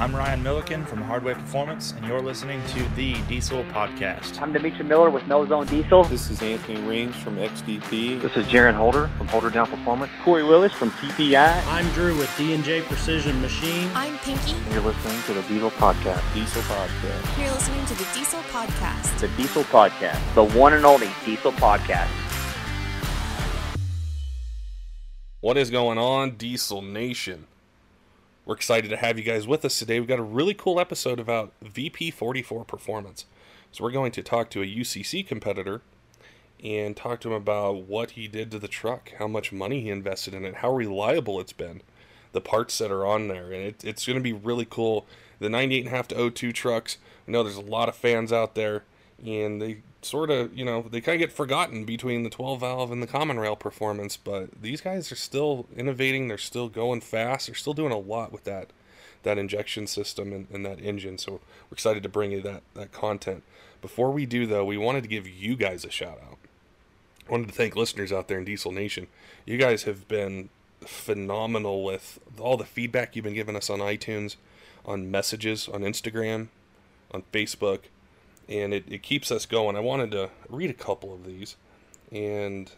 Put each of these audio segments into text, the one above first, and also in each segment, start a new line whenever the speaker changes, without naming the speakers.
I'm Ryan Milliken from Hardway Performance, and you're listening to the Diesel Podcast.
I'm Demetri Miller with No Zone Diesel.
This is Anthony Range from XDP.
This is Jaron Holder from Holder Down Performance.
Corey Willis from TPI.
I'm Drew with D&J Precision Machine.
I'm Pinky.
And you're listening to the Diesel Podcast.
Diesel Podcast.
You're listening to the Diesel Podcast.
The Diesel Podcast. The one and only Diesel Podcast.
What is going on, Diesel Nation? We're excited to have you guys with us today. We've got a really cool episode about VP44 performance. So, we're going to talk to a UCC competitor and talk to him about what he did to the truck, how much money he invested in it, how reliable it's been, the parts that are on there. And it, it's going to be really cool. The 98.5 to 02 trucks, I know there's a lot of fans out there, and they sort of, you know, they kind of get forgotten between the 12 valve and the common rail performance, but these guys are still innovating, they're still going fast, they're still doing a lot with that that injection system and, and that engine. So we're excited to bring you that, that content. Before we do though, we wanted to give you guys a shout out. I wanted to thank listeners out there in Diesel Nation. You guys have been phenomenal with all the feedback you've been giving us on iTunes, on messages, on Instagram, on Facebook and it, it keeps us going. I wanted to read a couple of these, and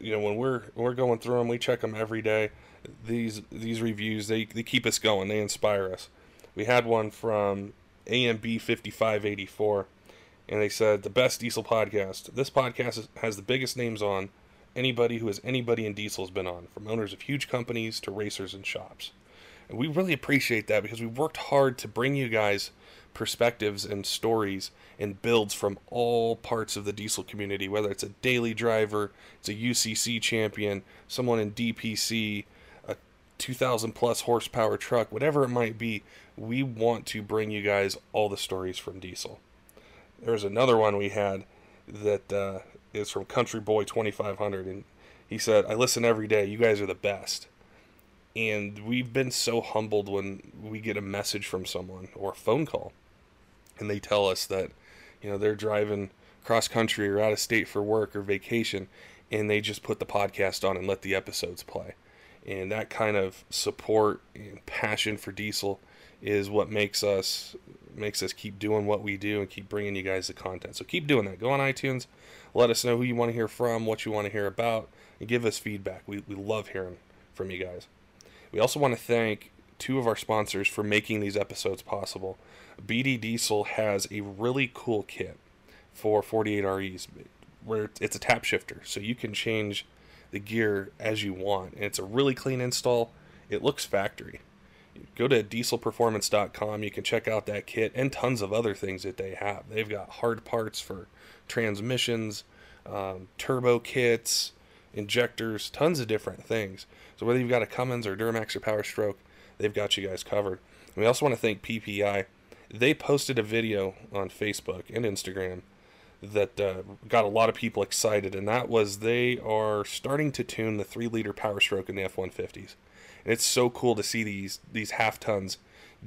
you know when we're we're going through them, we check them every day. These these reviews they, they keep us going. They inspire us. We had one from AMB fifty five eighty four, and they said the best diesel podcast. This podcast has the biggest names on anybody who has anybody in diesel has been on, from owners of huge companies to racers and shops. And we really appreciate that because we worked hard to bring you guys perspectives and stories and builds from all parts of the diesel community, whether it's a daily driver, it's a UCC champion, someone in DPC, a 2000 plus horsepower truck, whatever it might be. We want to bring you guys all the stories from diesel. There's another one we had that uh, is from Country Boy 2500, and he said, I listen every day. You guys are the best. And we've been so humbled when we get a message from someone or a phone call and they tell us that you know they're driving cross country or out of state for work or vacation and they just put the podcast on and let the episodes play. And that kind of support and passion for diesel is what makes us makes us keep doing what we do and keep bringing you guys the content. So keep doing that. Go on itunes let us know who you want to hear from what you want to hear about and give us feedback. We, we love hearing from you guys we also want to thank two of our sponsors for making these episodes possible BD Diesel has a really cool kit for 48REs where it's a tap shifter, so you can change the gear as you want. And it's a really clean install. It looks factory. Go to dieselperformance.com. You can check out that kit and tons of other things that they have. They've got hard parts for transmissions, um, turbo kits, injectors, tons of different things. So whether you've got a Cummins or Duramax or Power Stroke, they've got you guys covered. And we also want to thank PPEI they posted a video on Facebook and Instagram that uh, got a lot of people excited, and that was they are starting to tune the three liter Power Stroke in the F 150s. And it's so cool to see these these half tons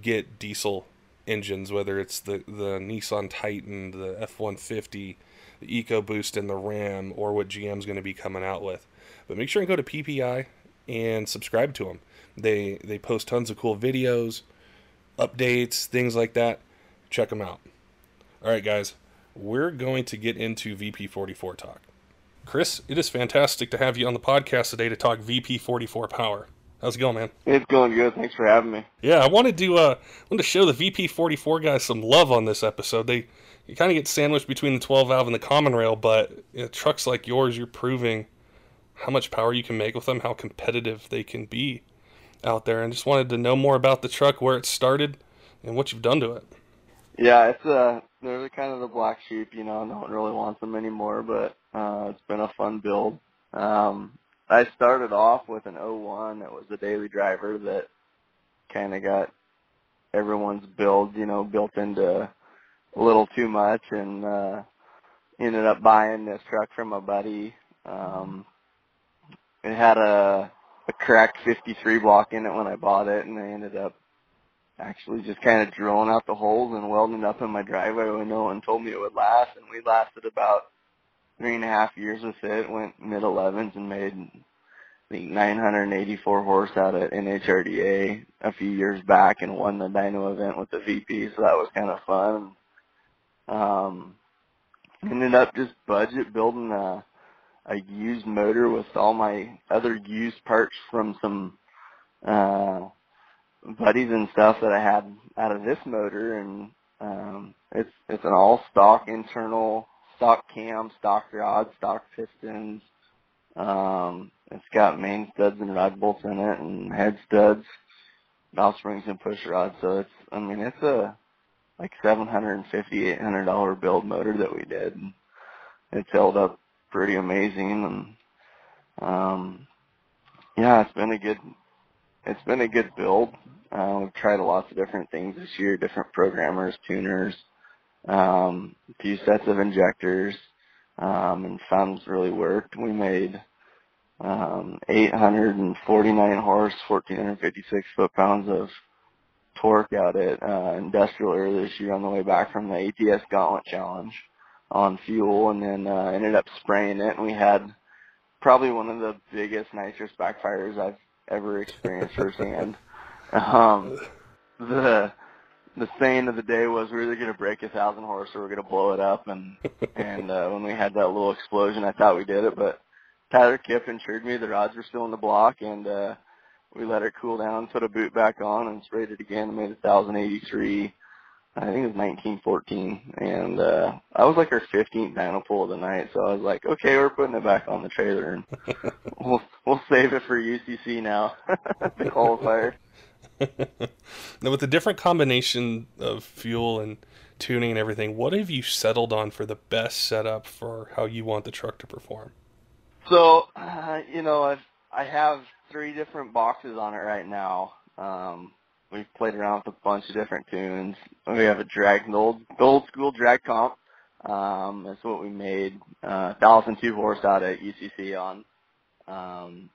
get diesel engines, whether it's the, the Nissan Titan, the F 150, the EcoBoost, and the Ram, or what GM's going to be coming out with. But make sure and go to PPEI and subscribe to them. They they post tons of cool videos updates, things like that, check them out. All right, guys, we're going to get into VP44 talk. Chris, it is fantastic to have you on the podcast today to talk VP44 power. How's it going, man?
It's going good. Thanks for having me.
Yeah, I wanted to uh, wanted to show the VP44 guys some love on this episode. They you kind of get sandwiched between the 12 valve and the common rail, but you know, trucks like yours, you're proving how much power you can make with them, how competitive they can be out there, and just wanted to know more about the truck, where it started, and what you've done to it.
Yeah, it's uh they're kind of the black sheep, you know. No one really wants them anymore, but uh, it's been a fun build. Um, I started off with an 01 that was a daily driver that kind of got everyone's build, you know, built into a little too much, and uh, ended up buying this truck from a buddy. Um, it had a a cracked 53 block in it when I bought it, and I ended up actually just kind of drilling out the holes and welding it up in my driveway no one told me it would last, and we lasted about three and a half years with it. Went mid 11s and made think 984 horse out at NHRDA a few years back and won the dyno event with the VP, so that was kind of fun. Um, ended up just budget building a a used motor with all my other used parts from some uh buddies and stuff that I had out of this motor and um it's it's an all stock internal stock cam, stock rod, stock pistons. Um it's got main studs and rod bolts in it and head studs, valve springs and push rods. So it's I mean it's a like seven hundred and fifty, eight hundred dollar build motor that we did. It's held up pretty amazing and um yeah, it's been a good it's been a good build. Uh, we've tried lots of different things this year, different programmers, tuners, um, a few sets of injectors, um, and found really worked. We made um, 849 horse, 1456 foot pounds of torque out at uh, industrial earlier this year on the way back from the ATS Gauntlet Challenge on fuel, and then uh, ended up spraying it. And we had probably one of the biggest nitrous backfires I've ever experienced firsthand. Um, the the saying of the day was we are either going to break a thousand horse or we're going to blow it up. And and uh, when we had that little explosion, I thought we did it, but Tyler Kipp assured me the rods were still in the block, and uh, we let it cool down, put a boot back on, and sprayed it again. and made a thousand eighty three. I think it was 1914, and uh, I was like our 15th dyno pull of the night. So I was like, okay, we're putting it back on the trailer, and we'll we'll save it for UCC now, the qualifier.
now, with the different combination of fuel and tuning and everything, what have you settled on for the best setup for how you want the truck to perform?
So, uh, you know, I've, I have three different boxes on it right now. Um, we've played around with a bunch of different tunes. We have a drag, the old, the old school drag comp. Um, that's what we made, uh, 1002 horse out at UCC on. Um,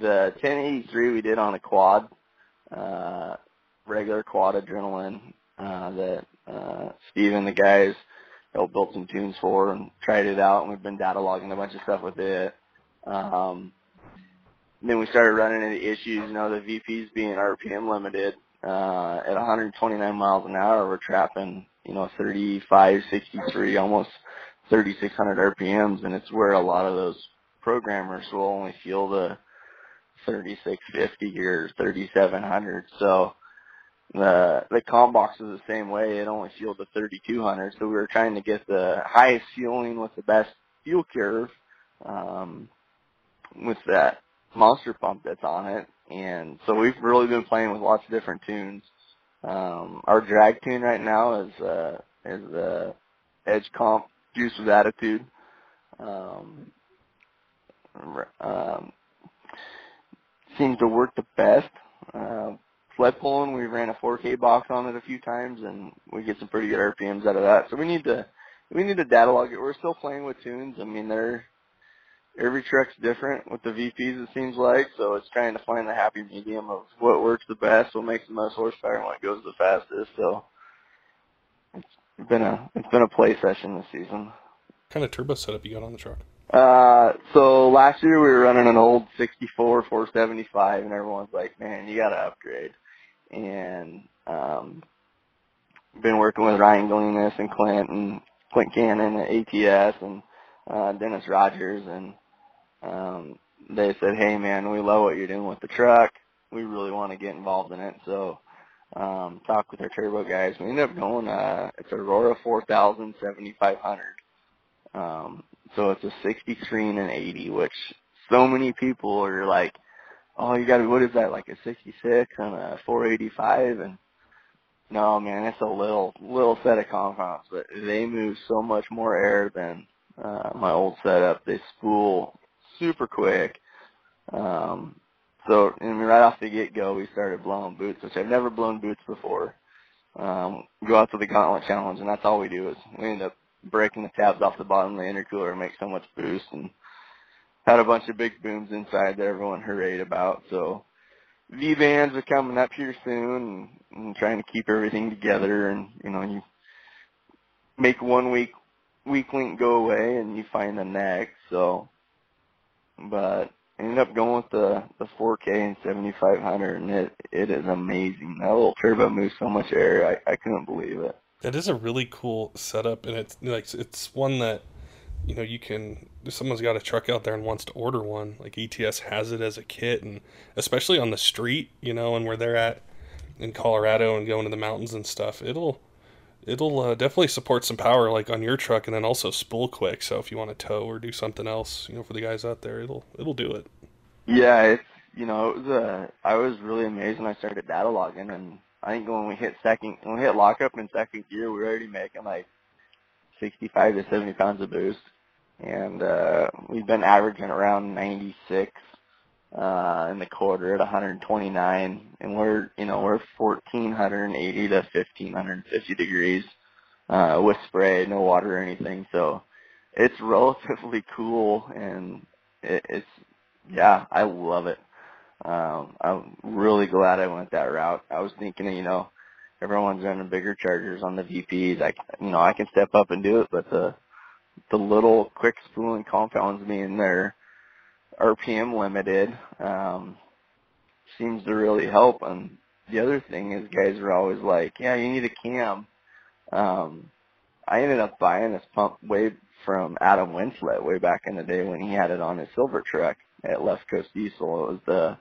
the 1083 we did on a quad, uh, regular quad adrenaline, uh, that, uh, Steve and the guys build some tunes for and tried it out and we've been data logging a bunch of stuff with it. Um, then we started running into issues, you know, the VPs being RPM limited, uh, at 129 miles an hour, we're trapping, you know, 35, 63, almost 3,600 RPMs, and it's where a lot of those programmers will only feel the 3650 or 3700. So the the comp box is the same way. It only fueled the 3200. So we were trying to get the highest fueling with the best fuel curve um, with that monster pump that's on it. And so we've really been playing with lots of different tunes. Um, our drag tune right now is uh, is the Edge Comp Juice with Attitude. Um, um, seems to work the best. Uh, sled pulling, we ran a 4K box on it a few times, and we get some pretty good RPMs out of that. So we need to we need to data log it. We're still playing with tunes. I mean, they're every truck's different with the VPs. It seems like so. It's trying to find the happy medium of what works the best, what makes the most horsepower, and what goes the fastest. So it's been a it's been a play session this season.
What kind of turbo setup you got on the truck?
Uh, so last year we were running an old 64 475, and everyone's like, "Man, you got to upgrade." And um, been working with Ryan Galinas and Clint and Clint Cannon at ATS and uh, Dennis Rogers, and um, they said, "Hey, man, we love what you're doing with the truck. We really want to get involved in it." So um, talked with our turbo guys. We ended up going. Uh, it's Aurora 4000 7500. Um, so it's a 60 screen and 80, which so many people are like, oh, you got to, what is that, like a 66 and a 485? And no, man, it's a little, little set of compounds, but they move so much more air than uh, my old setup. They spool super quick. Um, so, and right off the get-go, we started blowing boots, which I've never blown boots before. Um, go out to the Gauntlet Challenge, and that's all we do is we end up breaking the tabs off the bottom of the intercooler and make so much boost and had a bunch of big booms inside that everyone hurried about. So V bands are coming up here soon and, and trying to keep everything together and you know you make one week weak link go away and you find the next. So but ended up going with the the 4K and 7500, and it it is amazing. That little turbo moves so much air. I I couldn't believe it.
It is a really cool setup, and it's like it's one that you know you can. If someone's got a truck out there and wants to order one, like ATS has it as a kit, and especially on the street, you know, and where they're at in Colorado and going to the mountains and stuff, it'll it'll uh, definitely support some power like on your truck, and then also spool quick. So if you want to tow or do something else, you know, for the guys out there, it'll it'll do it.
Yeah, it's you know it was a. I was really amazed when I started data logging, and I think when we hit second, when we hit lockup in second gear, we were already making like 65 to 70 pounds of boost, and uh, we've been averaging around 96 uh, in the quarter at 129, and we're you know we're 1480 to 1550 degrees uh, with spray, no water or anything, so it's relatively cool, and it, it's yeah, I love it. Um, I'm really glad I went that route. I was thinking, you know, everyone's running bigger chargers on the VPs. I, you know, I can step up and do it, but the the little quick spooling compounds being there RPM limited um, seems to really help. And the other thing is, guys are always like, "Yeah, you need a cam." Um, I ended up buying this pump way from Adam Winslet way back in the day when he had it on his silver truck at Left Coast Diesel. It was the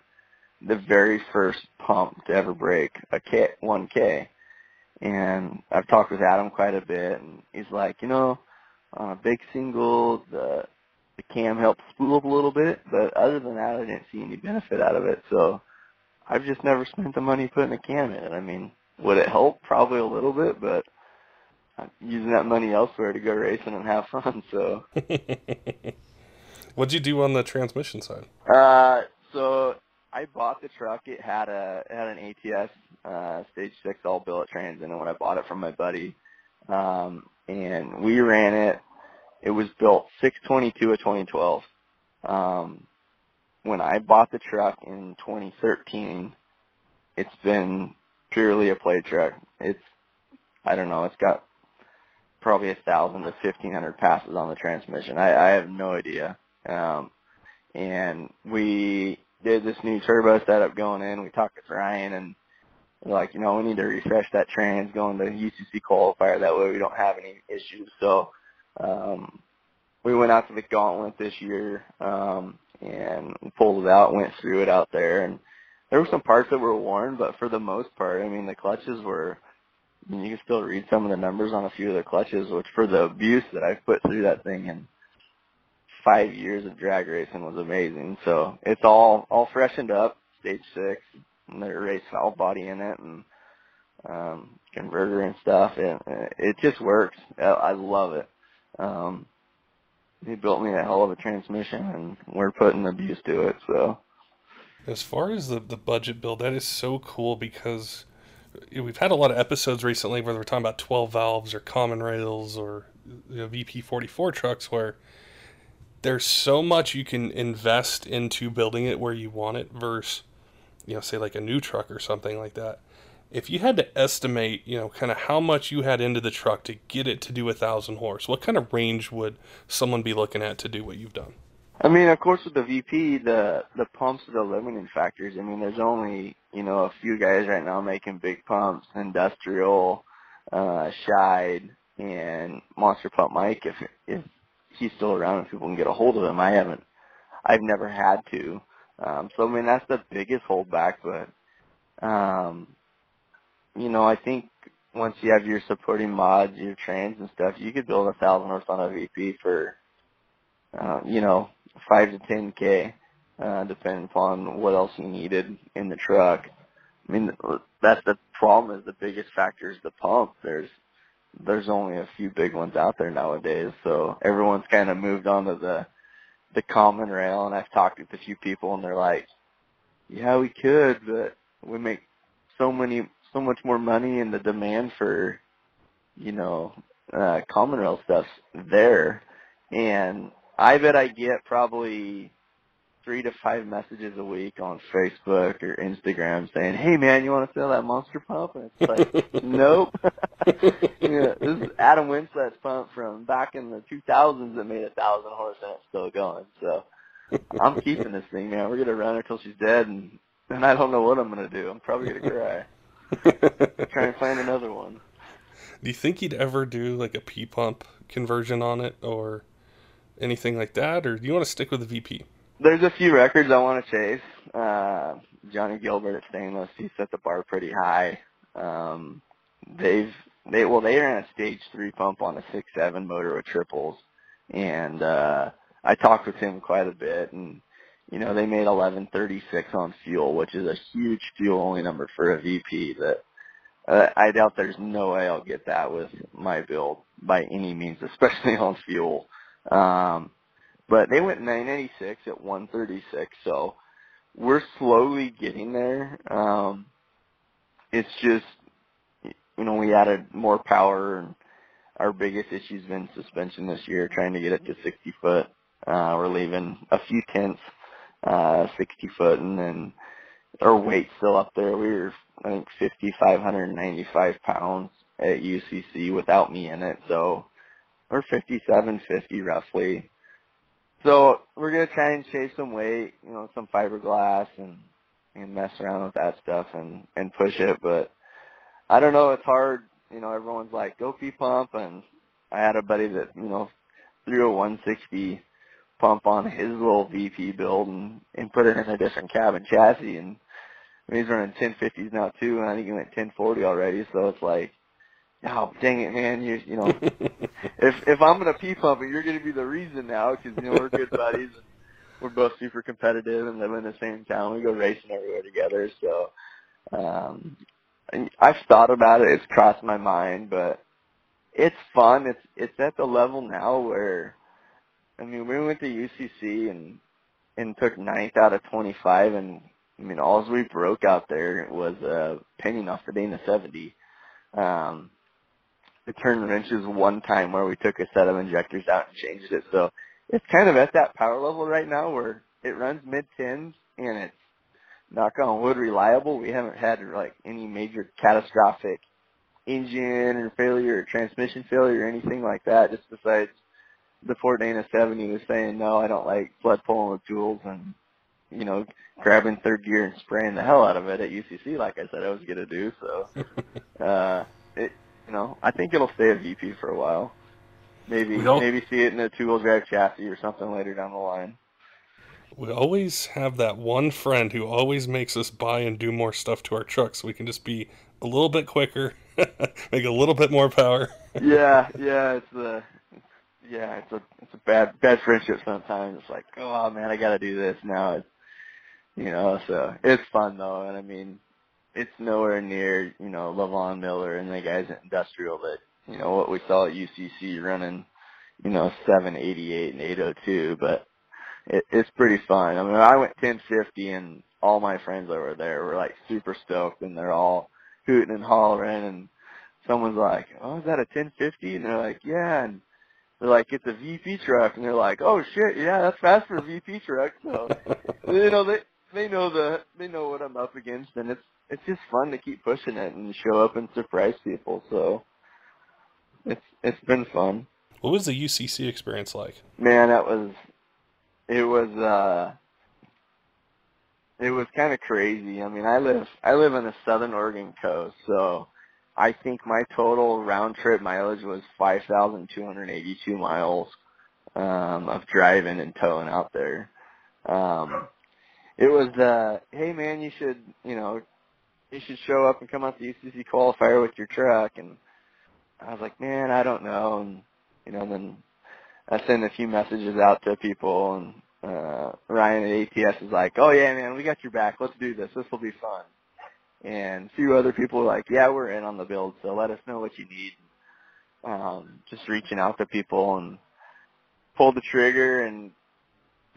the very first pump to ever break a K one K. And I've talked with Adam quite a bit and he's like, you know, on a big single the the cam helps spool up a little bit, but other than that I didn't see any benefit out of it. So I've just never spent the money putting a cam in it. I mean, would it help? Probably a little bit, but I'm using that money elsewhere to go racing and have fun, so
What'd you do on the transmission side?
Uh, so I bought the truck. It had a it had an ATS uh, stage six all billet trans in it when I bought it from my buddy, um, and we ran it. It was built 622 of 2012. Um, when I bought the truck in 2013, it's been purely a play truck. It's I don't know. It's got probably a thousand to fifteen hundred passes on the transmission. I, I have no idea. Um, and we did this new turbo setup going in. We talked with Ryan and like, you know, we need to refresh that trans going to UCC qualifier. That way we don't have any issues. So, um, we went out to the gauntlet this year, um, and pulled it out, went through it out there and there were some parts that were worn, but for the most part, I mean, the clutches were, I mean, you can still read some of the numbers on a few of the clutches, which for the abuse that I've put through that thing and five years of drag racing was amazing. So it's all all freshened up, stage six, and the race valve body in it, and um, converter and stuff. And it just works. I love it. Um, he built me a hell of a transmission, and we're putting abuse to it. So
as far as the the budget build, that is so cool because we've had a lot of episodes recently where we're talking about 12 valves or common rails or you know, VP44 trucks where there's so much you can invest into building it where you want it versus you know say like a new truck or something like that if you had to estimate you know kind of how much you had into the truck to get it to do a thousand horse what kind of range would someone be looking at to do what you've done
I mean, of course, with the VP, the the pumps are the limiting factors. I mean, there's only you know a few guys right now making big pumps, industrial, uh, and Monster Pump Mike. If if he's still around and people can get a hold of him. I haven't, I've never had to. Um, so I mean that's the biggest holdback, but um, you know I think once you have your supporting mods, your trans and stuff, you could build a thousand horse on a VP for, uh, you know, five to ten k, uh, depending upon what else you needed in the truck. I mean, that's the problem. Is the biggest factor is the pump. There's there's only a few big ones out there nowadays. So everyone's kind of moved on to the the common rail, and I've talked with a few people, and they're like, "Yeah, we could, but we make so many, so much more money, and the demand for, you know, uh, common rail stuff's there." And I bet I get probably three to five messages a week on Facebook or Instagram saying, "Hey man, you want to sell that monster pump?" And it's like, "Nope." yeah, this is Adam Winslet's pump from back in the 2000s that made a thousand horse and it's still going. So, I'm keeping this thing, man. We're gonna run her till she's dead, and and I don't know what I'm gonna do. I'm probably gonna cry. Try and find another one.
Do you think he'd ever do like a P pump conversion on it or anything like that, or do you want to stick with the VP?
There's a few records I want to chase. Uh, Johnny Gilbert at Stainless, he set the bar pretty high. Um, they've they well they ran a stage three pump on a six seven motor with triples, and uh, I talked with him quite a bit, and you know they made 1136 on fuel, which is a huge fuel only number for a VP. That uh, I doubt there's no way I'll get that with my build by any means, especially on fuel. Um, but they went 996 at 136, so we're slowly getting there. Um, it's just, you know, we added more power, and our biggest issue's been suspension this year, trying to get it to 60 foot. Uh, we're leaving a few tenths, uh, 60 foot, and then our weight's still up there. We were, I think, 5,595 pounds at UCC without me in it, so we're 5750 roughly. So we're gonna try and shave some weight, you know, some fiberglass and and mess around with that stuff and and push it. But I don't know, it's hard. You know, everyone's like, go P pump, and I had a buddy that you know threw a 160 pump on his little VP build and and put it in a different cabin chassis, and I mean, he's running 1050s now too, and I think he went 1040 already. So it's like, oh dang it, man, you you know, if if I'm gonna P pump it, you're gonna be the reason now because you know we're good buddies. And we're both super competitive and live in the same town. We go racing everywhere together. So um, I've thought about it. It's crossed my mind, but it's fun. It's it's at the level now where I mean we went to UCC and and took ninth out of 25, and I mean all we broke out there was a penny off the Dana 70. Um, the turn wrenches one time where we took a set of injectors out and changed it. So it's kind of at that power level right now where it runs mid tens and it's knock on wood reliable. We haven't had like any major catastrophic engine or failure or transmission failure or anything like that. Just besides the Ford Dana 70 was saying no, I don't like flood pulling with tools and you know grabbing third gear and spraying the hell out of it at UCC like I said I was gonna do. So uh, it you know I think it'll stay a VP for a while. Maybe maybe see it in a two wheel drive chassis or something later down the line.
We always have that one friend who always makes us buy and do more stuff to our trucks so we can just be a little bit quicker, make a little bit more power.
yeah, yeah, it's a yeah, it's a it's a bad bad friendship sometimes. It's like, oh man, I got to do this now. It's, you know, so it's fun though, and I mean, it's nowhere near you know Levon Miller and the guys at Industrial that you know what we saw at UCC running, you know, 788 and 802, but it, it's pretty fun. I mean, I went 1050 and all my friends that were there were like super stoked and they're all hooting and hollering and someone's like, oh, is that a 1050? And they're like, yeah. And they're like, it's a VP truck. And they're like, oh shit, yeah, that's fast for a VP truck. So, you know, they, they know the, they know what I'm up against and it's, it's just fun to keep pushing it and show up and surprise people. So it's, it's been fun.
What was the UCC experience like?
Man, that was it was uh it was kind of crazy. I mean, I live I live on the southern Oregon coast, so I think my total round trip mileage was 5,282 miles um of driving and towing out there. Um it was uh hey man, you should, you know, you should show up and come out to UCC qualifier with your truck and I was like, "Man, I don't know." And you know, then I send a few messages out to people, and uh, Ryan at ATS is like, "Oh yeah, man, we got your back. Let's do this. This will be fun." And a few other people were like, "Yeah, we're in on the build, so let us know what you need." Um, just reaching out to people and pulled the trigger and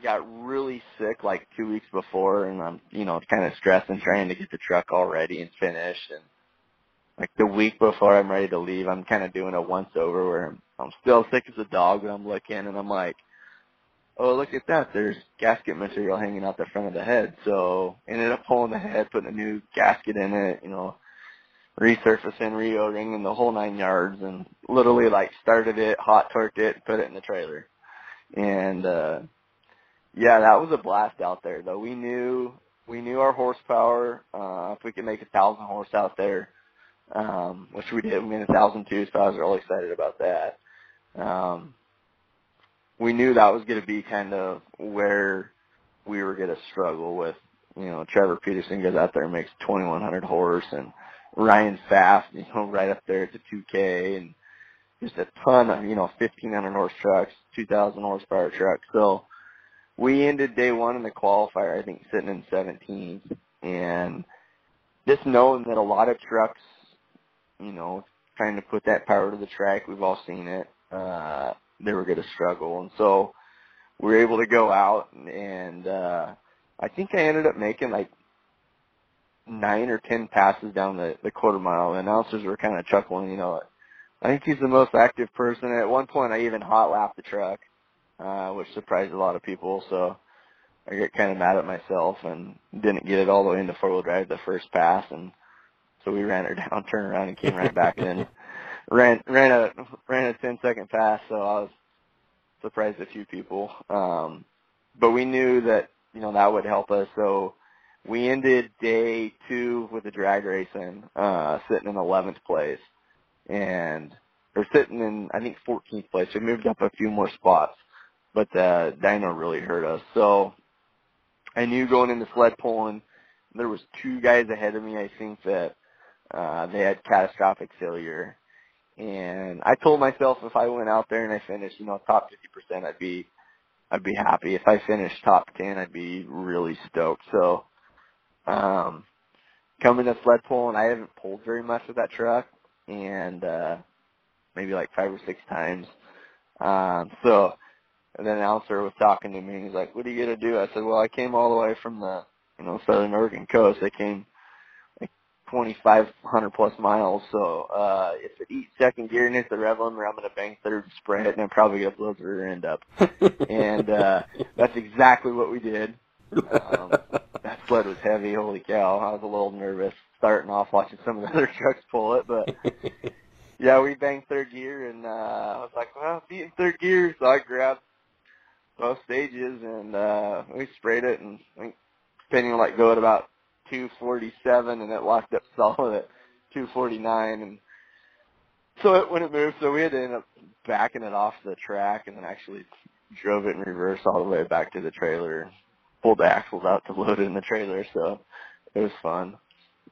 got really sick like two weeks before, and I'm you know kind of stressed and trying to get the truck all ready and finished and like the week before I'm ready to leave, I'm kind of doing a once over where I'm, I'm still sick as a dog, but I'm looking and I'm like, oh, look at that. There's gasket material hanging out the front of the head. So ended up pulling the head, putting a new gasket in it, you know, resurfacing, re-O-ringing the whole nine yards and literally like started it, hot torqued it, put it in the trailer. And, uh, yeah, that was a blast out there though. We knew we knew our horsepower. Uh, if we could make a thousand horse out there, um, which we did, we made a thousand two, so I was really excited about that. Um, we knew that was going to be kind of where we were going to struggle with. You know, Trevor Peterson goes out there and makes 2100 horse, and Ryan Fast, you know, right up there at the 2K, and just a ton of you know 1500 horse trucks, 2000 horsepower trucks. So we ended day one in the qualifier, I think, sitting in 17th, and just knowing that a lot of trucks, you know, trying to put that power to the track, we've all seen it. Uh, they were going to struggle, and so we were able to go out and, uh, I think I ended up making like nine or ten passes down the, the quarter mile. The announcers were kind of chuckling, you know. I think he's the most active person. At one point, I even hot lapped the truck, uh, which surprised a lot of people. So I get kind of mad at myself and didn't get it all the way into four wheel drive the first pass, and so we ran her down, turned around, and came right back in. Ran ran a ran a ten second pass, so I was surprised a few people. Um, but we knew that you know that would help us. So we ended day two with a drag racing, uh, sitting in 11th place, and or sitting in I think 14th place. We moved up a few more spots, but the dyno really hurt us. So I knew going into sled pulling, there was two guys ahead of me. I think that uh, they had catastrophic failure, and I told myself if I went out there and I finished, you know, top 50%, I'd be I'd be happy. If I finished top 10, I'd be really stoked. So, um, coming to sled pulling, I haven't pulled very much with that truck and, uh, maybe like five or six times. Um, so the announcer was talking to me and he's like, what are you going to do? I said, well, I came all the way from the, you know, Southern Oregon coast. I came 2,500 plus miles. So uh, if it eats second gear and hits the rev limiter, I'm going to bang third and spray it, and I'm probably going to blow the rear end up. and uh, that's exactly what we did. Um, that sled was heavy. Holy cow! I was a little nervous starting off watching some of the other trucks pull it, but yeah, we banged third gear, and uh, I was like, well, beating third gear, so I grabbed both stages and uh, we sprayed it, and I think depending on let go at about 247 and it locked up solid at 249 and so it it moved so we had to end up backing it off the track and then actually drove it in reverse all the way back to the trailer. Pulled the axles out to load it in the trailer so it was fun.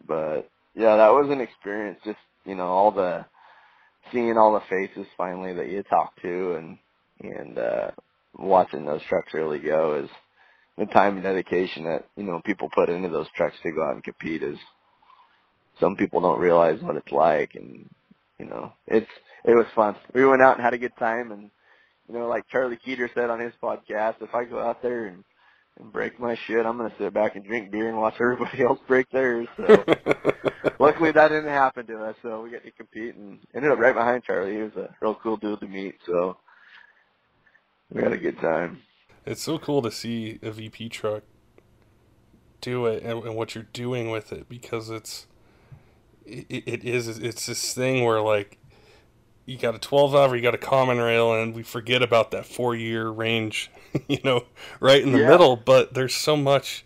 But yeah that was an experience just you know all the seeing all the faces finally that you talk to and and uh watching those trucks really go is the time and dedication that you know people put into those trucks to go out and compete is some people don't realize what it's like and you know it's it was fun. We went out and had a good time and you know like charlie keeter said on his podcast if i go out there and and break my shit i'm going to sit back and drink beer and watch everybody else break theirs. So luckily that didn't happen to us so we got to compete and ended up right behind charlie. He was a real cool dude to meet so we had a good time
it's so cool to see a VP truck do it and, and what you're doing with it because it's it, it is it's this thing where like you got a 12 valve you got a common rail and we forget about that four year range you know right in the yeah. middle. But there's so much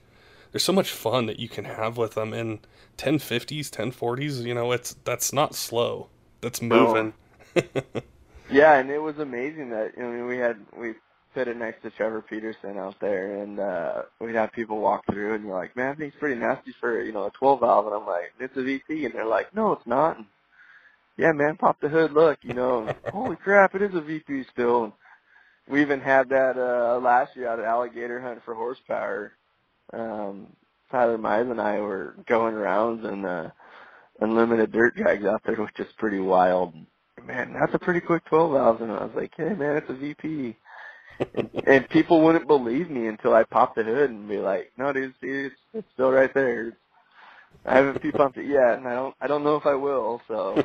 there's so much fun that you can have with them and 1050s 1040s you know it's that's not slow. That's moving.
Yeah and it was amazing that you know we had we it next to Trevor Peterson out there, and uh, we'd have people walk through, and you're like, man, I think it's pretty nasty for you know a 12 valve, and I'm like, it's a VP, and they're like, no, it's not. And, yeah, man, pop the hood, look, you know, holy crap, it is a VP still. And we even had that uh, last year out at Alligator Hunt for horsepower. Um, Tyler Mize and I were going around and uh, unlimited dirt drags out there, which is pretty wild. Man, that's a pretty quick 12 valve, and I was like, hey, man, it's a VP and, people wouldn't believe me until I popped the hood and be like, "No, dude, see, it's, it's still right there." I haven't pee pumped it yet, and I don't. I don't know if I will. So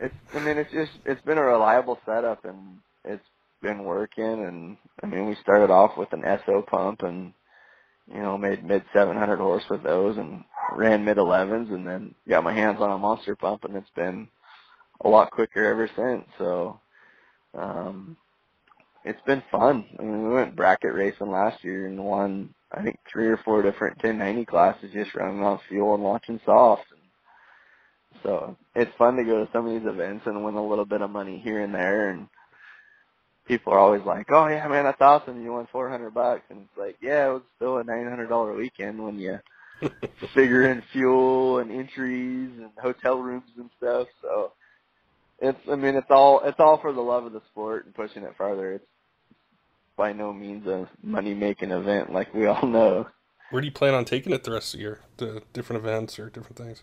it's. I mean, it's just. It's been a reliable setup, and it's been working. And I mean, we started off with an SO pump, and you know, made mid 700 horse with those, and ran mid 11s, and then got my hands on a monster pump, and it's been a lot quicker ever since. So, um, it's been fun. I mean, we went bracket racing last year and won I think three or four different 1090 classes just running on fuel and launching soft. So it's fun to go to some of these events and win a little bit of money here and there. And people are always like, "Oh yeah, man, that's awesome! You won 400 bucks." And it's like, yeah, it was still a $900 weekend when you figure in fuel and entries and hotel rooms and stuff. So it's I mean it's all it's all for the love of the sport and pushing it farther. It's by no means a money making event like we all know.
Where do you plan on taking it the rest of the year? To different events or different things?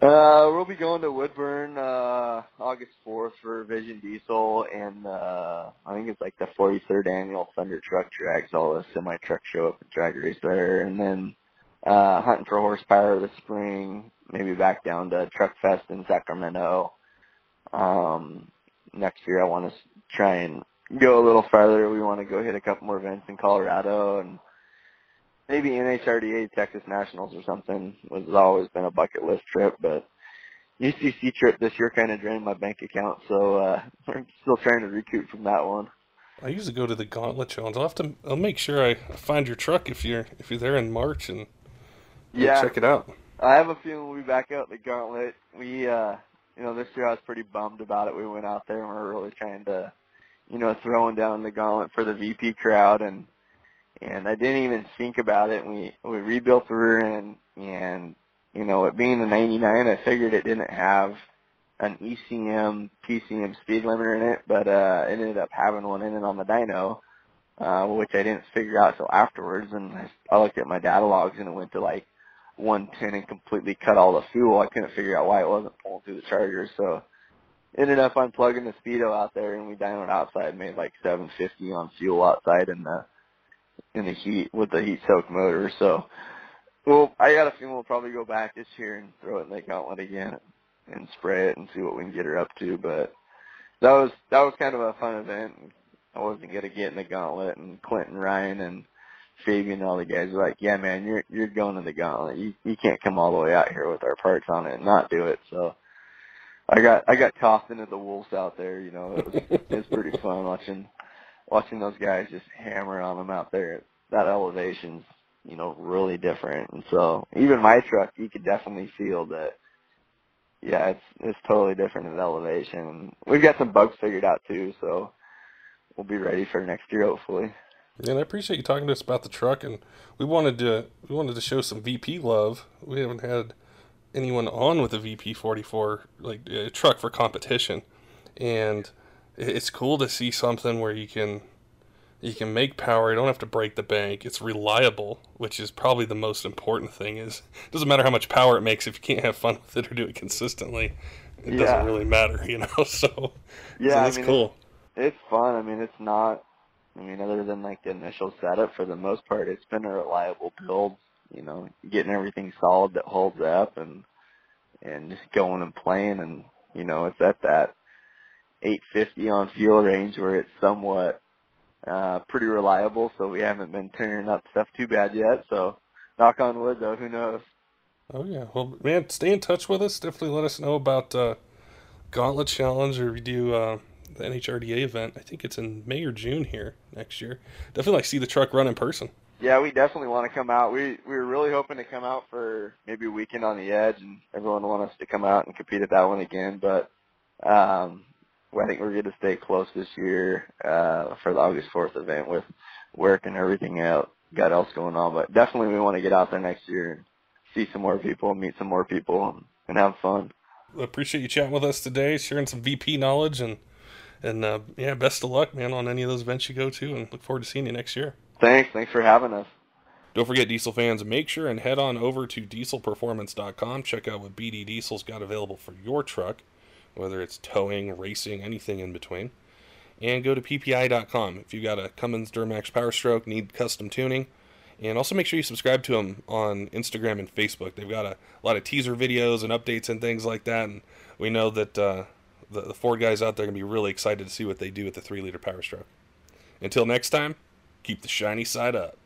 Uh, we'll be going to Woodburn uh August fourth for Vision Diesel, and uh I think it's like the 43rd annual Thunder Truck Drag. So all the semi truck show up and drag race there, and then uh hunting for horsepower this spring. Maybe back down to Truck Fest in Sacramento. Um, next year I want to try and go a little farther. We want to go hit a couple more events in Colorado and maybe NHRDA Texas Nationals or something. Was always been a bucket list trip, but UCC trip this year kind of drained my bank account, so uh, we're still trying to recoup from that one.
I usually go to the Gauntlet Challenge. I'll have to. I'll make sure I find your truck if you're if you're there in March and
yeah,
check it out.
I have a feeling we'll be back out the Gauntlet. We, uh, you know, this year I was pretty bummed about it. We went out there and we are really trying to, you know, throwing down the Gauntlet for the VP crowd and and I didn't even think about it. We we rebuilt the rear end, and you know, it being the '99, I figured it didn't have an ECM PCM speed limiter in it, but uh, it ended up having one in it on the dyno, uh, which I didn't figure out till afterwards. And I, I looked at my data logs, and it went to like 110 and completely cut all the fuel. I couldn't figure out why it wasn't pulling through the charger, so ended up unplugging the speedo out there, and we dynoed outside, and made like 750 on fuel outside in the in the heat with the heat soaked motor. So, well, I got a feeling we'll probably go back this year and throw it in the gauntlet again and spray it and see what we can get her up to. But that was that was kind of a fun event. I wasn't gonna get in the gauntlet, and Clinton Ryan and Fabian and all the guys were like, "Yeah, man, you're you're going to the gauntlet. You you can't come all the way out here with our parts on it and not do it." So. I got I got tossed into the wolves out there, you know. It was it was pretty fun watching watching those guys just hammer on them out there. That elevation's, you know, really different. And so even my truck, you could definitely feel that. Yeah, it's it's totally different at elevation. We've got some bugs figured out too, so we'll be ready for next year hopefully.
And I appreciate you talking to us about the truck, and we wanted to we wanted to show some VP love. We haven't had anyone on with a VP forty four like a truck for competition, and it's cool to see something where you can you can make power. You don't have to break the bank. It's reliable, which is probably the most important thing. Is it doesn't matter how much power it makes if you can't have fun with it or do it consistently. It yeah. doesn't really matter, you know. So
yeah,
so it's
I mean,
cool.
It's, it's fun. I mean, it's not. I mean, other than like the initial setup, for the most part, it's been a reliable build. You know, getting everything solid that holds up and and just going and playing, and you know, it's at that 850 on fuel range where it's somewhat uh, pretty reliable. So we haven't been tearing up stuff too bad yet. So knock on wood, though, who knows?
Oh yeah, well, man, stay in touch with us. Definitely let us know about uh, Gauntlet Challenge or we do uh, the NHRDA event. I think it's in May or June here next year. Definitely like see the truck run in person.
Yeah, we definitely want to come out. We we were really hoping to come out for maybe a weekend on the edge, and everyone want us to come out and compete at that one again. But um, I think we're going to stay close this year uh, for the August 4th event with work and everything else, got else going on. But definitely we want to get out there next year and see some more people, meet some more people, and, have fun.
Appreciate you chatting with us today, sharing some VP knowledge, and and uh, yeah, best of luck, man, on any of those events you go to, and look forward to seeing you next year.
Thanks. Thanks for having us.
Don't forget, diesel fans, make sure and head on over to dieselperformance.com. Check out what BD Diesel's got available for your truck whether it's towing, racing, anything in between. And go to ppei.com if you've got a Cummins Duramax Power Stroke, need custom tuning. And also make sure you subscribe to them on Instagram and Facebook. They've got a, a lot of teaser videos and updates and things like that. And we know that uh, the, the Ford guys out there are going to be really excited to see what they do with the 3 liter Power Stroke. Until next time, keep the shiny side up.